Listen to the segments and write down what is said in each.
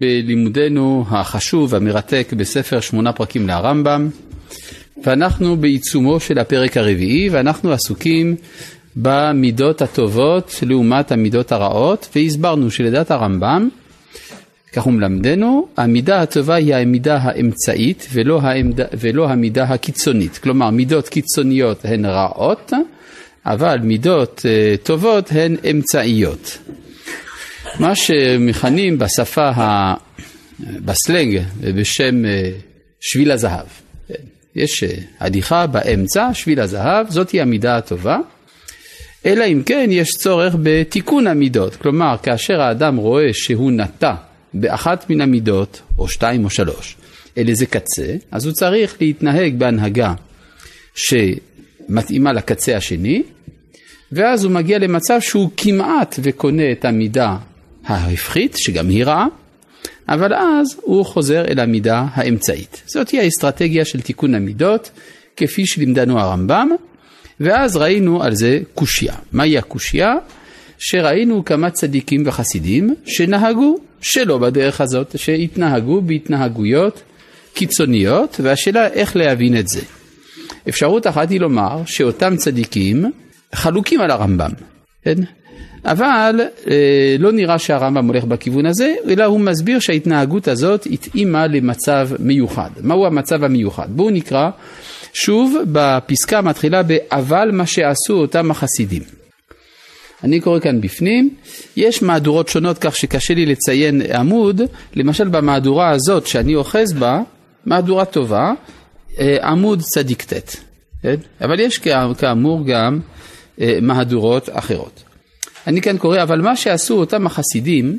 בלימודנו החשוב והמרתק בספר שמונה פרקים לרמב"ם, ואנחנו בעיצומו של הפרק הרביעי, ואנחנו עסוקים במידות הטובות לעומת המידות הרעות, והסברנו שלדעת הרמב"ם, כך הוא מלמדנו, המידה הטובה היא המידה האמצעית ולא, העמדה, ולא המידה הקיצונית. כלומר, מידות קיצוניות הן רעות, אבל מידות uh, טובות הן אמצעיות. מה שמכנים בשפה, ה... בסלנג, בשם אה, שביל הזהב. יש אה, הליכה באמצע, שביל הזהב, זאתי המידה הטובה. אלא אם כן יש צורך בתיקון המידות, כלומר כאשר האדם רואה שהוא נטע באחת מן המידות, או שתיים או שלוש, אל איזה קצה, אז הוא צריך להתנהג בהנהגה שמתאימה לקצה השני, ואז הוא מגיע למצב שהוא כמעט וקונה את המידה ההפחית, שגם היא רעה, אבל אז הוא חוזר אל המידה האמצעית. זאת היא האסטרטגיה של תיקון המידות, כפי שלימדנו הרמב"ם, ואז ראינו על זה קושייה. מהי הקושייה? שראינו כמה צדיקים וחסידים שנהגו שלא בדרך הזאת, שהתנהגו בהתנהגויות קיצוניות, והשאלה איך להבין את זה. אפשרות אחת היא לומר שאותם צדיקים חלוקים על הרמב"ם, כן? אבל אה, לא נראה שהרמב"ם הולך בכיוון הזה, אלא הוא מסביר שההתנהגות הזאת התאימה למצב מיוחד. מהו המצב המיוחד? בואו נקרא שוב בפסקה המתחילה ב"אבל מה שעשו אותם החסידים". אני קורא כאן בפנים, יש מהדורות שונות כך שקשה לי לציין עמוד, למשל במהדורה הזאת שאני אוחז בה, מהדורה טובה, אה, עמוד צדיק ט', כן? אבל יש כאמור גם אה, מהדורות אחרות. אני כאן קורא, אבל מה שעשו אותם החסידים,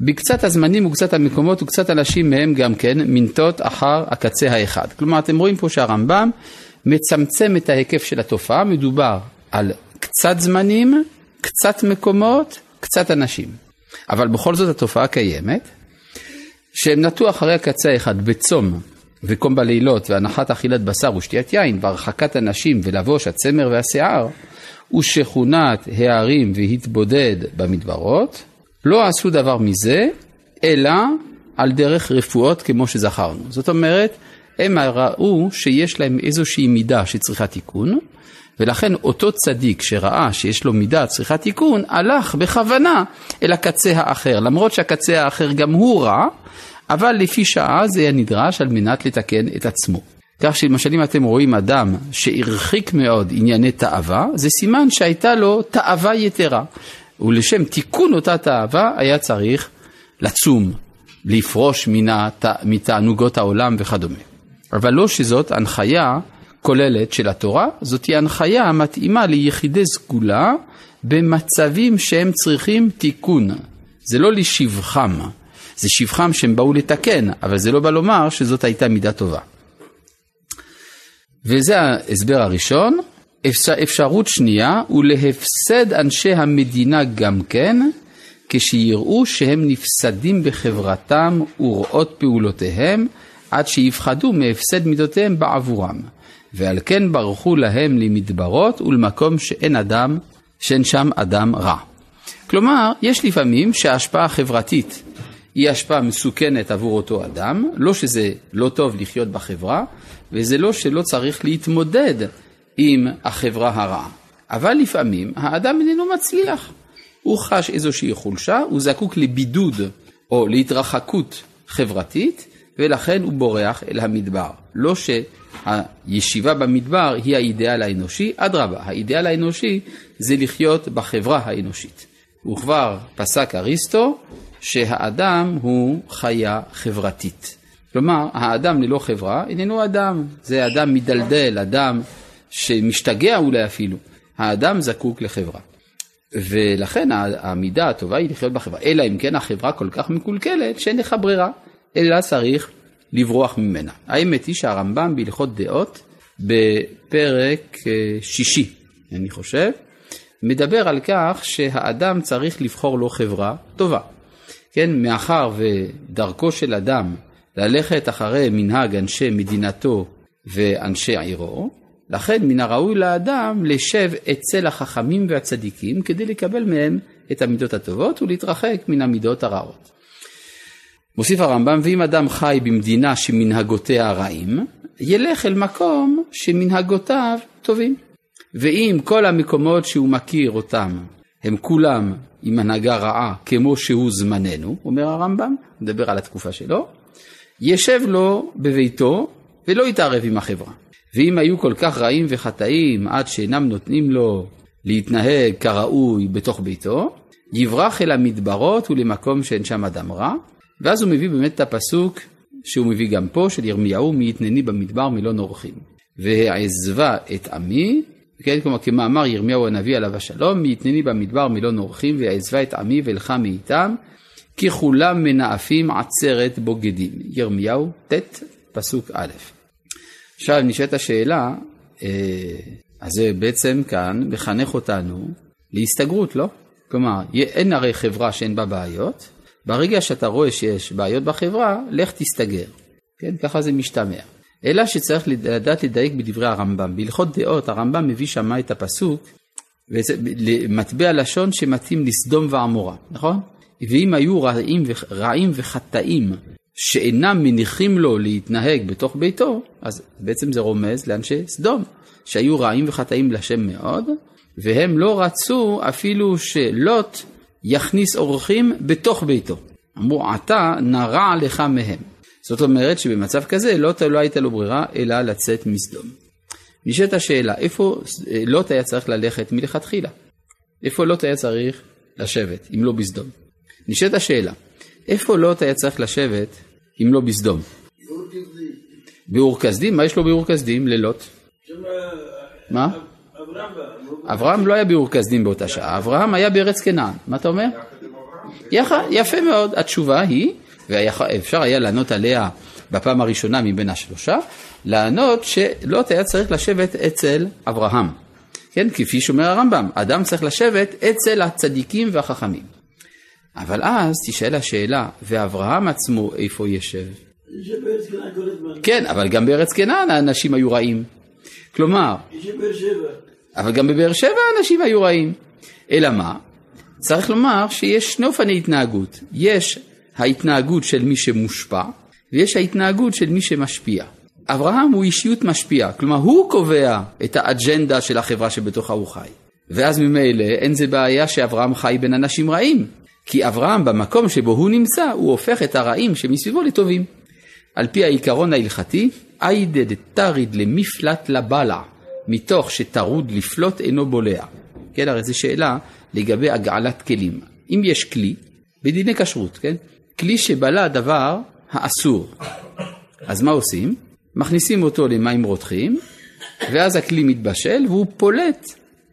בקצת הזמנים וקצת המקומות וקצת אנשים מהם גם כן, מנטות אחר הקצה האחד. כלומר, אתם רואים פה שהרמב"ם מצמצם את ההיקף של התופעה, מדובר על קצת זמנים, קצת מקומות, קצת אנשים. אבל בכל זאת התופעה קיימת, שהם נטו אחרי הקצה האחד בצום וקום בלילות והנחת אכילת בשר ושתיית יין והרחקת הנשים ולבוש הצמר והשיער, ושכונת הערים והתבודד במדברות, לא עשו דבר מזה, אלא על דרך רפואות כמו שזכרנו. זאת אומרת, הם ראו שיש להם איזושהי מידה שצריכה תיקון, ולכן אותו צדיק שראה שיש לו מידה צריכה תיקון, הלך בכוונה אל הקצה האחר, למרות שהקצה האחר גם הוא רע, אבל לפי שעה זה היה נדרש על מנת לתקן את עצמו. כך שלמשל אם אתם רואים אדם שהרחיק מאוד ענייני תאווה, זה סימן שהייתה לו תאווה יתרה. ולשם תיקון אותה תאווה היה צריך לצום, לפרוש מת... מתענוגות העולם וכדומה. אבל לא שזאת הנחיה כוללת של התורה, זאת היא הנחיה המתאימה ליחידי סגולה במצבים שהם צריכים תיקון. זה לא לשבחם, זה שבחם שהם באו לתקן, אבל זה לא בא לומר שזאת הייתה מידה טובה. וזה ההסבר הראשון. אפשרות שנייה הוא להפסד אנשי המדינה גם כן, כשיראו שהם נפסדים בחברתם וראות פעולותיהם, עד שיפחדו מהפסד מידותיהם בעבורם. ועל כן ברחו להם למדברות ולמקום שאין אדם, שאין שם אדם רע. כלומר, יש לפעמים שההשפעה החברתית היא השפעה מסוכנת עבור אותו אדם, לא שזה לא טוב לחיות בחברה, וזה לא שלא צריך להתמודד עם החברה הרעה. אבל לפעמים האדם איננו מצליח. הוא חש איזושהי חולשה, הוא זקוק לבידוד או להתרחקות חברתית, ולכן הוא בורח אל המדבר. לא שהישיבה במדבר היא האידאל האנושי, אדרבה, האידאל האנושי זה לחיות בחברה האנושית. וכבר פסק אריסטו שהאדם הוא חיה חברתית. כלומר, האדם ללא חברה איננו אדם, זה אדם מדלדל, אדם שמשתגע אולי אפילו. האדם זקוק לחברה. ולכן המידה הטובה היא לחיות בחברה, אלא אם כן החברה כל כך מקולקלת שאין לך ברירה, אלא צריך לברוח ממנה. האמת היא שהרמב"ם בהלכות דעות, בפרק אה, שישי, אני חושב, מדבר על כך שהאדם צריך לבחור לו חברה טובה. כן, מאחר ודרכו של אדם ללכת אחרי מנהג אנשי מדינתו ואנשי עירו, לכן מן הראוי לאדם לשב אצל החכמים והצדיקים כדי לקבל מהם את המידות הטובות ולהתרחק מן המידות הרעות. מוסיף הרמב"ם, ואם אדם חי במדינה שמנהגותיה רעים, ילך אל מקום שמנהגותיו טובים. ואם כל המקומות שהוא מכיר אותם הם כולם עם הנהגה רעה כמו שהוא זמננו, אומר הרמב"ם, מדבר על התקופה שלו, ישב לו בביתו ולא יתערב עם החברה. ואם היו כל כך רעים וחטאים עד שאינם נותנים לו להתנהג כראוי בתוך ביתו, יברח אל המדברות ולמקום שאין שם אדם רע, ואז הוא מביא באמת את הפסוק שהוא מביא גם פה, של ירמיהו, מי יתנני במדבר מלון אורחים. והעזבה את עמי, כן, כלומר כמאמר ירמיהו הנביא עליו השלום, מי יתנני במדבר מלון אורחים, והעזבה את עמי ואלכה מאיתם, כי כולם מנאפים עצרת בוגדים. ירמיהו ט', פסוק א'. עכשיו נשאלת השאלה, אה, אז זה בעצם כאן מחנך אותנו להסתגרות, לא? כלומר, אין הרי חברה שאין בה בעיות, ברגע שאתה רואה שיש בעיות בחברה, לך תסתגר. כן, ככה זה משתמע. אלא שצריך לדעת לדייק בדברי הרמב"ם. בהלכות דעות הרמב"ם מביא שמה את הפסוק, מטבע לשון שמתאים לסדום ועמורה, נכון? ואם היו רעים, רעים וחטאים שאינם מניחים לו להתנהג בתוך ביתו, אז בעצם זה רומז לאנשי סדום, שהיו רעים וחטאים לשם מאוד, והם לא רצו אפילו שלוט יכניס אורחים בתוך ביתו. אמרו, עתה נרע לך מהם. זאת אומרת שבמצב כזה לוט לא הייתה לו ברירה אלא לצאת מסדום. נשאלת השאלה, איפה לוט היה צריך ללכת מלכתחילה? איפה לוט היה צריך לשבת, אם לא בסדום? נשאלת השאלה, איפה לוט היה צריך לשבת, אם לא בסדום? באור כסדים? מה יש לו באור כסדים ללוט? מה? אברהם לא היה באור כסדים באותה שעה, אברהם היה בארץ כנען. מה אתה אומר? יפה מאוד. התשובה היא, ואפשר היה לענות עליה בפעם הראשונה מבין השלושה, לענות שלוט היה צריך לשבת אצל אברהם. כן, כפי שאומר הרמב"ם, אדם צריך לשבת אצל הצדיקים והחכמים. אבל אז תשאל השאלה, ואברהם עצמו איפה ישב? כן, אבל גם בארץ כנען האנשים היו רעים. כלומר, אבל גם בבאר שבע האנשים היו רעים. אלא מה? צריך לומר שיש שני אופני התנהגות. יש ההתנהגות של מי שמושפע, ויש ההתנהגות של מי שמשפיע. אברהם הוא אישיות משפיעה, כלומר הוא קובע את האג'נדה של החברה שבתוכה הוא חי. ואז ממילא אין זה בעיה שאברהם חי בין אנשים רעים, כי אברהם במקום שבו הוא נמצא, הוא הופך את הרעים שמסביבו לטובים. על פי העיקרון ההלכתי, איידא דתריד למפלט לבלע, מתוך שטרוד לפלוט אינו בולע. כן, הרי זו שאלה לגבי הגעלת כלים. אם יש כלי, בדיני כשרות, כן? כלי שבלע דבר האסור. אז מה עושים? מכניסים אותו למים רותחים, ואז הכלי מתבשל והוא פולט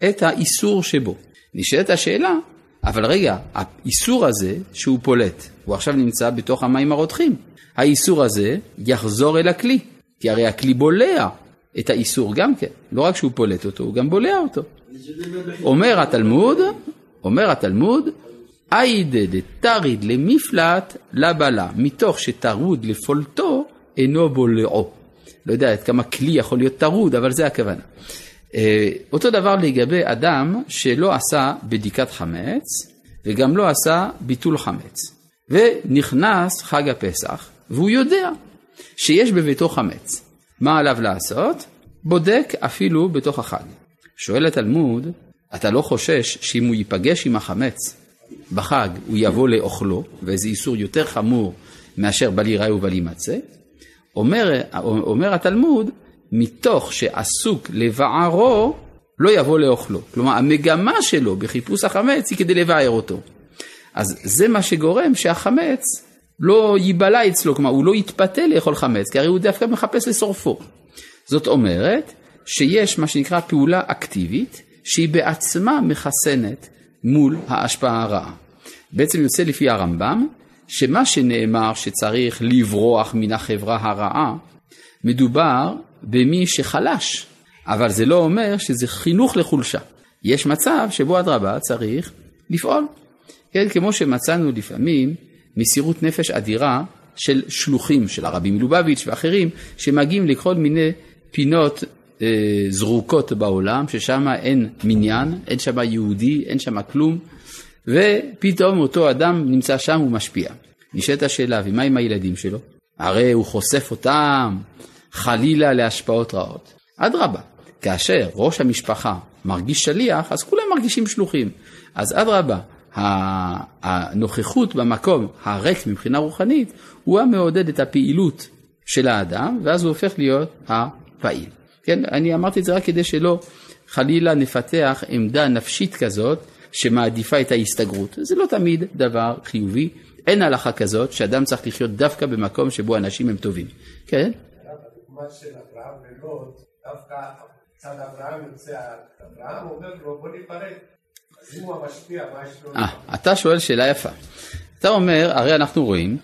את האיסור שבו. נשאלת השאלה, אבל רגע, האיסור הזה שהוא פולט, הוא עכשיו נמצא בתוך המים הרותחים. האיסור הזה יחזור אל הכלי, כי הרי הכלי בולע את האיסור גם כן, לא רק שהוא פולט אותו, הוא גם בולע אותו. אומר התלמוד, אומר התלמוד, איידה דתריד למפלט לבלה, מתוך שטרוד לפולטו אינו בולעו. לא יודע עד כמה כלי יכול להיות טרוד, אבל זה הכוונה. אה, אותו דבר לגבי אדם שלא עשה בדיקת חמץ, וגם לא עשה ביטול חמץ. ונכנס חג הפסח, והוא יודע שיש בביתו חמץ. מה עליו לעשות? בודק אפילו בתוך החג. שואל התלמוד, אתה לא חושש שאם הוא ייפגש עם החמץ בחג הוא יבוא לאוכלו, וזה איסור יותר חמור מאשר בל ייראה ובל יימצא? אומר, אומר התלמוד, מתוך שעסוק לבערו, לא יבוא לאוכלו. כלומר, המגמה שלו בחיפוש החמץ היא כדי לבער אותו. אז זה מה שגורם שהחמץ לא ייבלע אצלו, כלומר הוא לא יתפתה לאכול חמץ, כי הרי הוא דווקא מחפש לשורפו. זאת אומרת שיש מה שנקרא פעולה אקטיבית, שהיא בעצמה מחסנת מול ההשפעה הרעה. בעצם יוצא לפי הרמב"ם, שמה שנאמר שצריך לברוח מן החברה הרעה, מדובר במי שחלש, אבל זה לא אומר שזה חינוך לחולשה. יש מצב שבו אדרבה צריך לפעול. כן, כמו שמצאנו לפעמים מסירות נפש אדירה של שלוחים של הרבי מלובביץ' ואחרים, שמגיעים לכל מיני פינות אה, זרוקות בעולם, ששם אין מניין, אין שם יהודי, אין שם כלום, ופתאום אותו אדם נמצא שם ומשפיע. נשאלת השאלה, ומה עם הילדים שלו? הרי הוא חושף אותם חלילה להשפעות רעות. אדרבה, כאשר ראש המשפחה מרגיש שליח, אז כולם מרגישים שלוחים. אז אדרבה, הנוכחות במקום הריק מבחינה רוחנית, הוא המעודד את הפעילות של האדם, ואז הוא הופך להיות הפעיל. כן, אני אמרתי את זה רק כדי שלא חלילה נפתח עמדה נפשית כזאת שמעדיפה את ההסתגרות. זה לא תמיד דבר חיובי, אין הלכה כזאת שאדם צריך לחיות דווקא במקום שבו אנשים הם טובים. כן? הדוגמה של אברהם ולוט, דווקא צד אברהם יוצא, אברהם אומר לו בוא ניפרד. אז אם הוא המשפיע, מה יש לו? אה, אתה שואל שאלה יפה. אתה אומר, הרי אנחנו רואים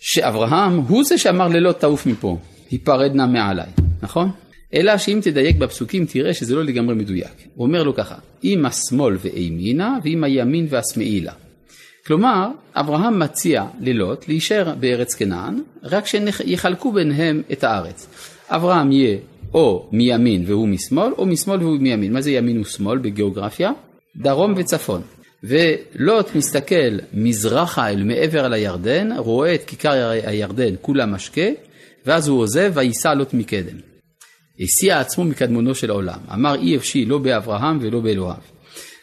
שאברהם הוא זה שאמר ללוט תעוף מפה, היפרד נא מעליי, נכון? אלא שאם תדייק בפסוקים תראה שזה לא לגמרי מדויק. הוא אומר לו ככה, אם השמאל ואימינה ואם הימין והשמאילה. כלומר, אברהם מציע ללוט להישאר בארץ כנען, רק שיחלקו ביניהם את הארץ. אברהם יהיה או מימין והוא משמאל, או משמאל והוא מימין. מה זה ימין ושמאל בגיאוגרפיה? דרום וצפון. ולוט מסתכל מזרחה אל מעבר על הירדן, רואה את כיכר הירדן כולה משקה, ואז הוא עוזב וייסע לוט מקדם. הסיע עצמו מקדמונו של עולם. אמר אי אפשי לא באברהם ולא באלוהיו.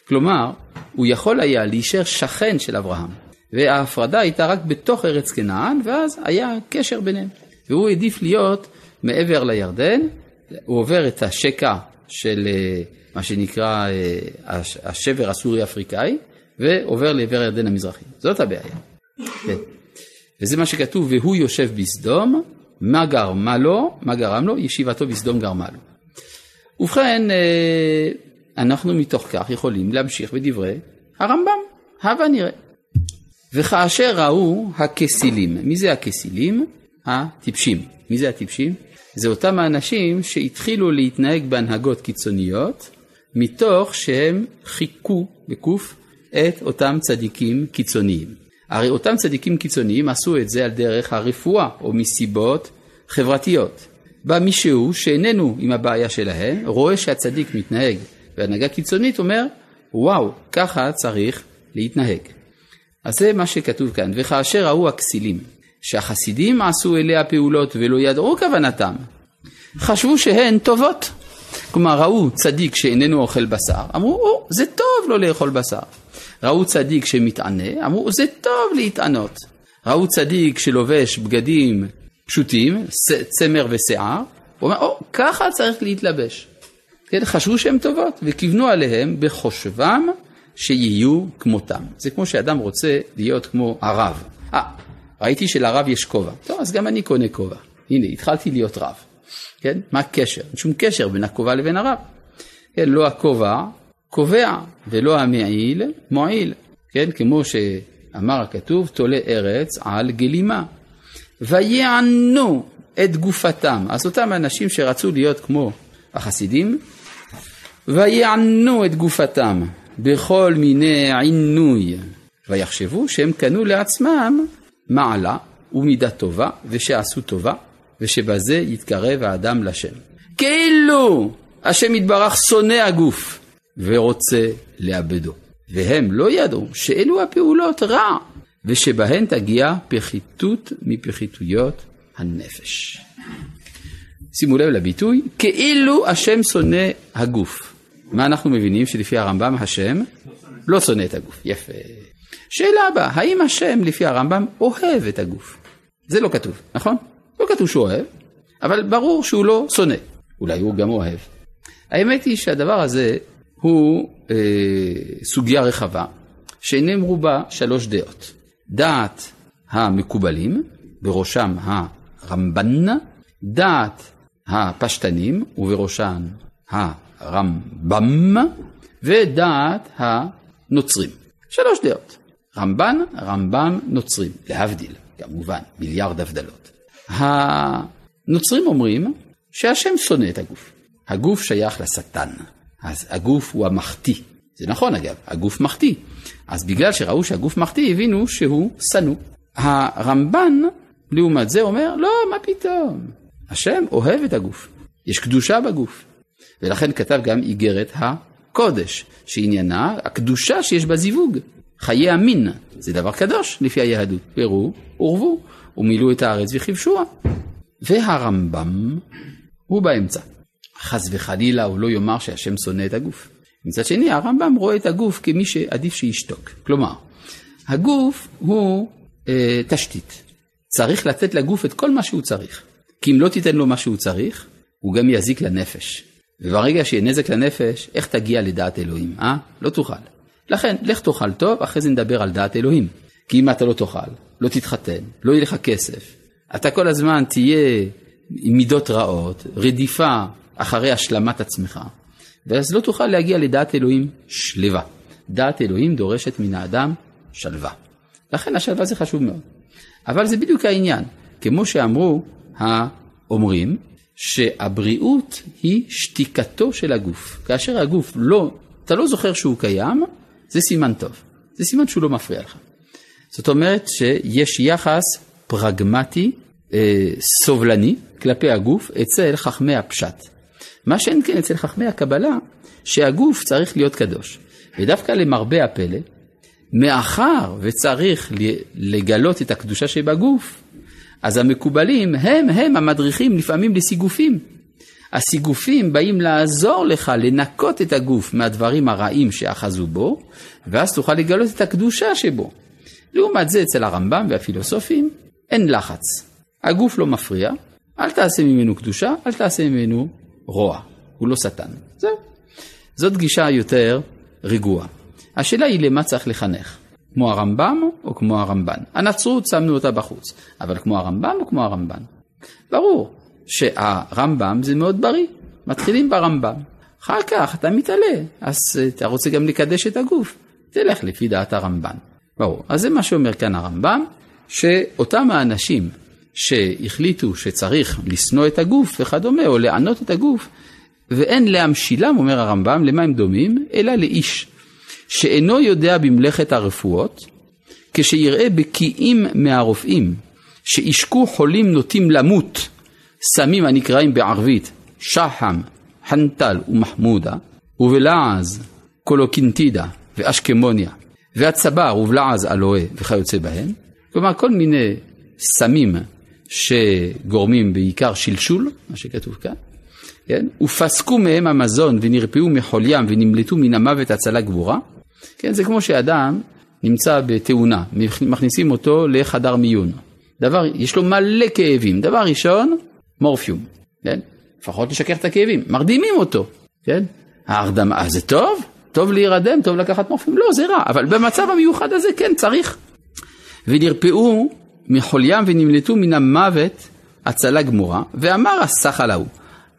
כלומר, הוא יכול היה להישאר שכן של אברהם, וההפרדה הייתה רק בתוך ארץ כנען, ואז היה קשר ביניהם. והוא העדיף להיות מעבר לירדן, הוא עובר את השקע של אה, מה שנקרא אה, השבר הסורי-אפריקאי, ועובר לעבר הירדן המזרחי. זאת הבעיה. כן. וזה מה שכתוב, והוא יושב בסדום, מה גרמה לו, מה גרם לו? ישיבתו בסדום גרמה לו. ובכן, אה, אנחנו מתוך כך יכולים להמשיך בדברי הרמב"ם, הבה נראה. וכאשר ראו הכסילים, מי זה הכסילים? הטיפשים. מי זה הטיפשים? זה אותם האנשים שהתחילו להתנהג בהנהגות קיצוניות, מתוך שהם חיכו, בקוף, את אותם צדיקים קיצוניים. הרי אותם צדיקים קיצוניים עשו את זה על דרך הרפואה או מסיבות חברתיות. בא מישהו שאיננו עם הבעיה שלהם, רואה שהצדיק מתנהג בהנהגה קיצונית, אומר, וואו, ככה צריך להתנהג. אז זה מה שכתוב כאן, וכאשר ראו הכסילים, שהחסידים עשו אליה פעולות ולא ידעו כוונתם, חשבו שהן טובות. כלומר, ראו צדיק שאיננו אוכל בשר, אמרו, או, זה טוב לא לאכול בשר. ראו צדיק שמתענה, אמרו, זה טוב להתענות. ראו צדיק שלובש בגדים פשוטים, צמר ושיער, הוא אומר, או, ככה צריך להתלבש. כן, חשבו שהן טובות, וכיוונו עליהם בחושבם שיהיו כמותם. זה כמו שאדם רוצה להיות כמו הרב. אה, ראיתי שלרב יש כובע. טוב, אז גם אני קונה כובע. הנה, התחלתי להיות רב. כן? מה הקשר? אין שום קשר בין הכובע לבין הרב. כן, לא הכובע קובע, ולא המעיל מועיל. כן, כמו שאמר הכתוב, תולה ארץ על גלימה. ויענו את גופתם. אז אותם אנשים שרצו להיות כמו החסידים, ויענו את גופתם בכל מיני עינוי, ויחשבו שהם קנו לעצמם מעלה ומידה טובה, ושעשו טובה, ושבזה יתקרב האדם לשם. כאילו השם יתברך שונא הגוף ורוצה לאבדו. והם לא ידעו שאלו הפעולות רע, ושבהן תגיע פחיתות מפחיתויות הנפש. שימו לב לביטוי, כאילו השם שונא הגוף. מה אנחנו מבינים? שלפי הרמב"ם השם לא שונא את הגוף. יפה. שאלה הבאה, האם השם לפי הרמב"ם אוהב את הגוף? זה לא כתוב, נכון? לא כתוב שהוא אוהב, אבל ברור שהוא לא שונא. אולי הוא גם אוהב. האמת היא שהדבר הזה הוא אה, סוגיה רחבה, שנאמרו בה שלוש דעות. דעת המקובלים, בראשם הרמב"ן, דעת הפשטנים, ובראשן הרמב"ם, ודעת הנוצרים. שלוש דעות. רמב"ן, רמב"ם, נוצרים, להבדיל, כמובן, מיליארד הבדלות. הנוצרים אומרים שהשם שונא את הגוף. הגוף שייך לשטן, אז הגוף הוא המחטיא. זה נכון אגב, הגוף מחטיא. אז בגלל שראו שהגוף מחטיא, הבינו שהוא שנוא. הרמב"ן, לעומת זה, אומר, לא, מה פתאום? השם אוהב את הגוף, יש קדושה בגוף. ולכן כתב גם איגרת הקודש, שעניינה הקדושה שיש בה זיווג. חיי המין, זה דבר קדוש לפי היהדות. פרו, עורבו, ומילאו את הארץ וכבשוה. והרמב"ם הוא באמצע. חס וחלילה הוא לא יאמר שהשם שונא את הגוף. מצד שני הרמב"ם רואה את הגוף כמי שעדיף שישתוק. כלומר, הגוף הוא אה, תשתית. צריך לתת לגוף את כל מה שהוא צריך. כי אם לא תיתן לו מה שהוא צריך, הוא גם יזיק לנפש. וברגע שיהיה נזק לנפש, איך תגיע לדעת אלוהים, אה? לא תוכל. לכן, לך תאכל טוב, אחרי זה נדבר על דעת אלוהים. כי אם אתה לא תאכל, לא תתחתן, לא יהיה לך כסף, אתה כל הזמן תהיה עם מידות רעות, רדיפה אחרי השלמת עצמך, ואז לא תוכל להגיע לדעת אלוהים שלווה. דעת אלוהים דורשת מן האדם שלווה. לכן השלווה זה חשוב מאוד. אבל זה בדיוק העניין. כמו שאמרו האומרים, שהבריאות היא שתיקתו של הגוף. כאשר הגוף לא, אתה לא זוכר שהוא קיים, זה סימן טוב. זה סימן שהוא לא מפריע לך. זאת אומרת שיש יחס פרגמטי, אה, סובלני, כלפי הגוף אצל חכמי הפשט. מה שאין כן אצל חכמי הקבלה, שהגוף צריך להיות קדוש. ודווקא למרבה הפלא, מאחר וצריך לגלות את הקדושה שבגוף, אז המקובלים הם הם המדריכים לפעמים לסיגופים. הסיגופים באים לעזור לך לנקות את הגוף מהדברים הרעים שאחזו בו, ואז תוכל לגלות את הקדושה שבו. לעומת זה אצל הרמב"ם והפילוסופים אין לחץ. הגוף לא מפריע, אל תעשה ממנו קדושה, אל תעשה ממנו רוע. הוא לא שטן. זהו. זאת גישה יותר רגועה. השאלה היא למה צריך לחנך. כמו הרמב"ם או כמו הרמב"ן. הנצרות שמנו אותה בחוץ, אבל כמו הרמב"ם או כמו הרמב"ן. ברור שהרמב"ם זה מאוד בריא, מתחילים ברמב"ם. אחר כך אתה מתעלה, אז אתה רוצה גם לקדש את הגוף, תלך לפי דעת הרמב"ן. ברור. אז זה מה שאומר כאן הרמב"ם, שאותם האנשים שהחליטו שצריך לשנוא את הגוף וכדומה, או לענות את הגוף, ואין להמשילם, אומר הרמב"ם, למה הם דומים? אלא לאיש שאינו יודע במלאכת הרפואות, כשיראה בקיאים מהרופאים, שהשקו חולים נוטים למות, סמים הנקראים בערבית שחם, חנטל ומחמודה, ובלעז קולוקינטידה ואשקמוניה, והצבר ובלעז אלוהה וכיוצא בהם, כלומר כל מיני סמים שגורמים בעיקר שלשול, מה שכתוב כאן, כן? ופסקו מהם המזון ונרפאו מחוליים ונמלטו מן המוות הצלה גבורה, כן, זה כמו שאדם נמצא בתאונה, מכניסים אותו לחדר מיון. דבר, יש לו מלא כאבים. דבר ראשון, מורפיום, כן? לפחות לשכך את הכאבים. מרדימים אותו, כן? ההרדמה, אה, זה טוב? טוב להירדם, טוב לקחת מורפיום? לא, זה רע, אבל במצב המיוחד הזה כן צריך. ונרפאו מחוליים ונמלטו מן המוות הצלה גמורה, ואמר הסחל ההוא,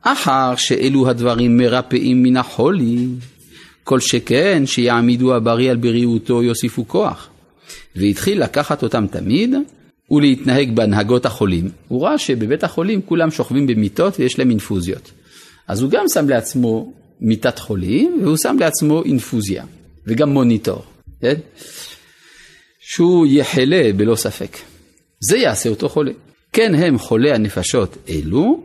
אחר שאלו הדברים מרפאים מן החולי, כל שכן שיעמידו הבריא על בריאותו יוסיפו כוח. והתחיל לקחת אותם תמיד ולהתנהג בהנהגות החולים. הוא ראה שבבית החולים כולם שוכבים במיטות ויש להם אינפוזיות. אז הוא גם שם לעצמו מיטת חולים והוא שם לעצמו אינפוזיה וגם מוניטור, כן? שהוא יחלה בלא ספק. זה יעשה אותו חולה. כן הם חולי הנפשות אלו,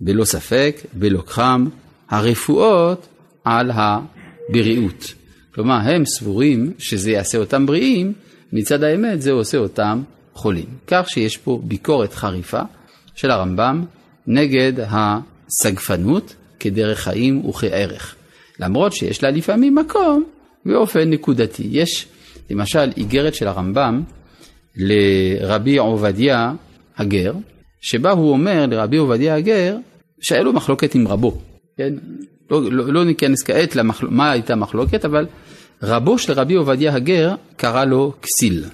בלא ספק, בלוקחם הרפואות על ה... בריאות. כלומר, הם סבורים שזה יעשה אותם בריאים, מצד האמת זה עושה אותם חולים. כך שיש פה ביקורת חריפה של הרמב"ם נגד הסגפנות כדרך חיים וכערך. למרות שיש לה לפעמים מקום באופן נקודתי. יש למשל איגרת של הרמב"ם לרבי עובדיה הגר, שבה הוא אומר לרבי עובדיה הגר שהיה לו מחלוקת עם רבו. כן? לא, לא, לא ניכנס כעת למחל... מה הייתה המחלוקת, אבל רבו של רבי עובדיה הגר קרא לו כסיל.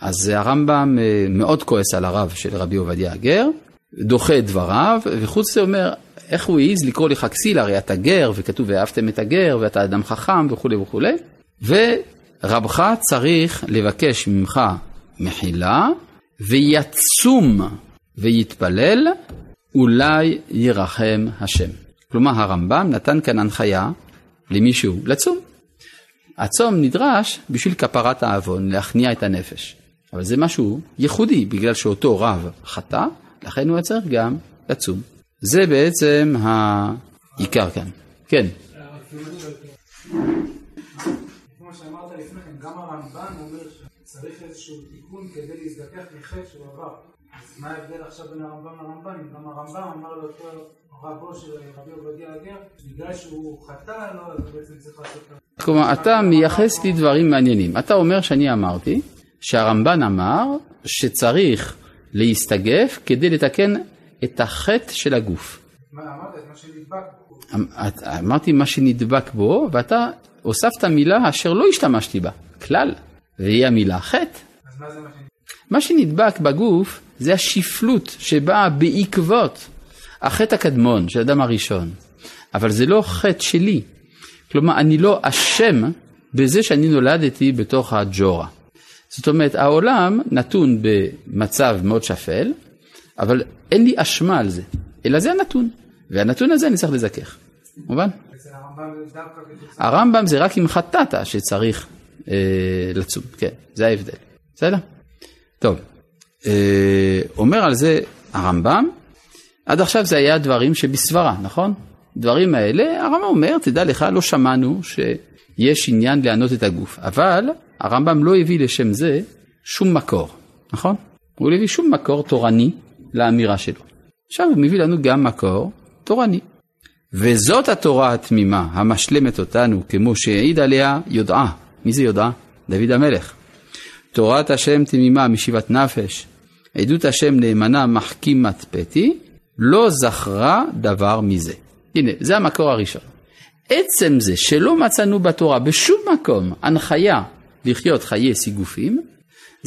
אז הרמב"ם אה, מאוד כועס על הרב של רבי עובדיה הגר, דוחה את דבריו, וחוץ מזה אומר, איך הוא העז לקרוא לך כסיל, הרי אתה גר, וכתוב ואהבתם את הגר, ואתה אדם חכם וכולי וכולי, ורבך צריך לבקש ממך מחילה, ויצום ויתפלל, אולי ירחם השם. כלומר הרמב"ם נתן כאן הנחיה למישהו לצום. הצום נדרש בשביל כפרת העוון, להכניע את הנפש. אבל זה משהו ייחודי, בגלל שאותו רב חטא, לכן הוא צריך גם לצום. זה בעצם העיקר כאן. כן. כמו שאמרת לפני כן, גם הרמב"ן אומר שצריך איזשהו תיקון כדי להזדכך מחטא שהוא עבר. אז מה ההבדל עכשיו בין הרמב"ם לרמב"ן? אם גם הרמב"ם אמר לאותו רבו של רבי עובדיה הגר, בגלל שהוא חטא לו, אז בעצם צריך לעשות... כלומר, אתה מייחס לי דברים מעניינים. אתה אומר שאני אמרתי שהרמב"ן אמר שצריך להסתגף כדי לתקן את החטא של הגוף. מה אמרת? את מה שנדבק בו. אמ- אמרתי מה שנדבק בו, ואתה הוספת מילה אשר לא השתמשתי בה, כלל, והיא המילה חטא. מה מה שנדבק? בגוף זה השפלות שבאה בעקבות החטא הקדמון של האדם הראשון, אבל זה לא חטא שלי. כלומר, אני לא אשם בזה שאני נולדתי בתוך הג'ורה. זאת אומרת, העולם נתון במצב מאוד שפל, אבל אין לי אשמה על זה, אלא זה הנתון, והנתון הזה אני צריך לזכך. מובן? אצל הרמב"ם זה דווקא כתוצאה. הרמב"ם זה רק אם חטאת שצריך אה, לצום, כן, זה ההבדל, בסדר? טוב, אה, אומר על זה הרמב"ם, עד עכשיו זה היה דברים שבסברה, נכון? דברים האלה, הרמב"ם אומר, תדע לך, לא שמענו שיש עניין לענות את הגוף, אבל הרמב"ם לא הביא לשם זה שום מקור, נכון? הוא לא הביא שום מקור תורני לאמירה שלו. עכשיו הוא מביא לנו גם מקור תורני. וזאת התורה התמימה המשלמת אותנו כמו שהעיד עליה יודעה. מי זה יודעה? דוד המלך. תורת השם תמימה משיבת נפש, עדות השם נאמנה מחכימת פתי, לא זכרה דבר מזה. הנה, זה המקור הראשון. עצם זה שלא מצאנו בתורה בשום מקום הנחיה לחיות חיי סיגופים,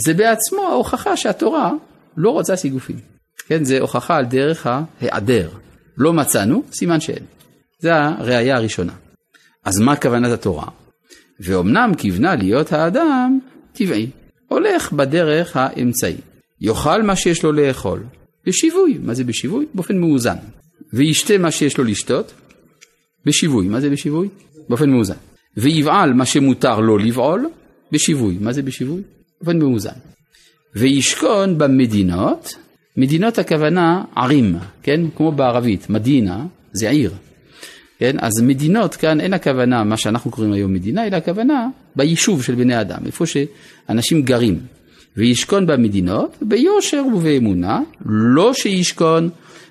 זה בעצמו ההוכחה שהתורה לא רוצה סיגופים. כן, זה הוכחה על דרך ההיעדר. לא מצאנו, סימן שאין. זה הראייה הראשונה. אז מה כוונת התורה? ואומנם כיוונה להיות האדם טבעי, הולך בדרך האמצעי. יאכל מה שיש לו לאכול, בשיווי, מה זה בשיווי? באופן מאוזן. וישתה מה שיש לו לשתות, בשיווי, מה זה בשיווי? באופן מאוזן. ויבעל מה שמותר לו לבעול, בשיווי, מה זה בשיווי? באופן מאוזן. וישכון במדינות, מדינות הכוונה ערים, כן? כמו בערבית, מדינה זה עיר. כן? אז מדינות כאן אין הכוונה מה שאנחנו קוראים היום מדינה, אלא הכוונה ביישוב של בני אדם, איפה שאנשים גרים. וישכון במדינות ביושר ובאמונה, לא שישכון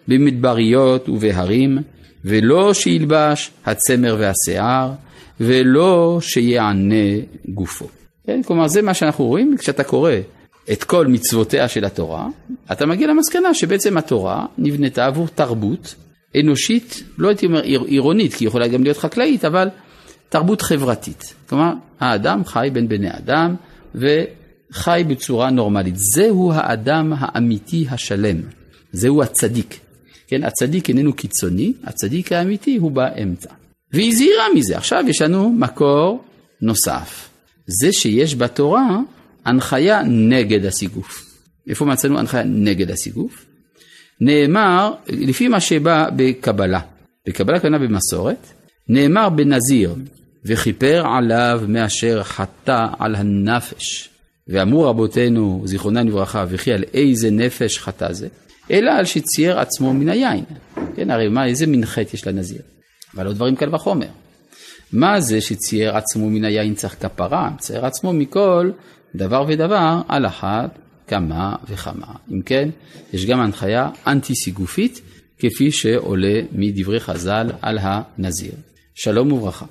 במדבריות ובהרים, ולא שילבש הצמר והשיער, ולא שיענה גופו. כן? כלומר זה מה שאנחנו רואים כשאתה קורא את כל מצוותיה של התורה, אתה מגיע למסקנה שבעצם התורה נבנתה עבור תרבות אנושית, לא הייתי אומר עיר, עירונית, כי היא יכולה גם להיות חקלאית, אבל תרבות חברתית. כלומר, האדם חי בין בני אדם וחי בצורה נורמלית. זהו האדם האמיתי השלם, זהו הצדיק. כן, הצדיק איננו קיצוני, הצדיק האמיתי הוא באמצע. והיא הזהירה מזה. עכשיו יש לנו מקור נוסף. זה שיש בתורה הנחיה נגד הסיגוף. איפה מצאנו הנחיה נגד הסיגוף? נאמר, לפי מה שבא בקבלה, בקבלה כוונה במסורת, נאמר בנזיר, וכיפר עליו מאשר חטא על הנפש. ואמרו רבותינו, זיכרונם לברכה, וכי על איזה נפש חטא זה? אלא על שצייר עצמו מן היין. כן, הרי מה, איזה מין חטא יש לנזיר? אבל לא דברים קל וחומר. מה זה שצייר עצמו מן היין צריך כפרה? צייר עצמו מכל דבר ודבר על אחת כמה וכמה. אם כן, יש גם הנחיה אנטי סיגופית, כפי שעולה מדברי חז"ל על הנזיר. שלום וברכה.